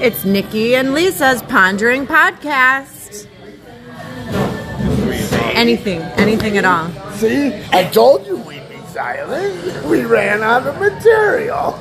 It's Nikki and Lisa's Pondering Podcast. Anything, anything at all. See, I told you we'd be silent. We ran out of material.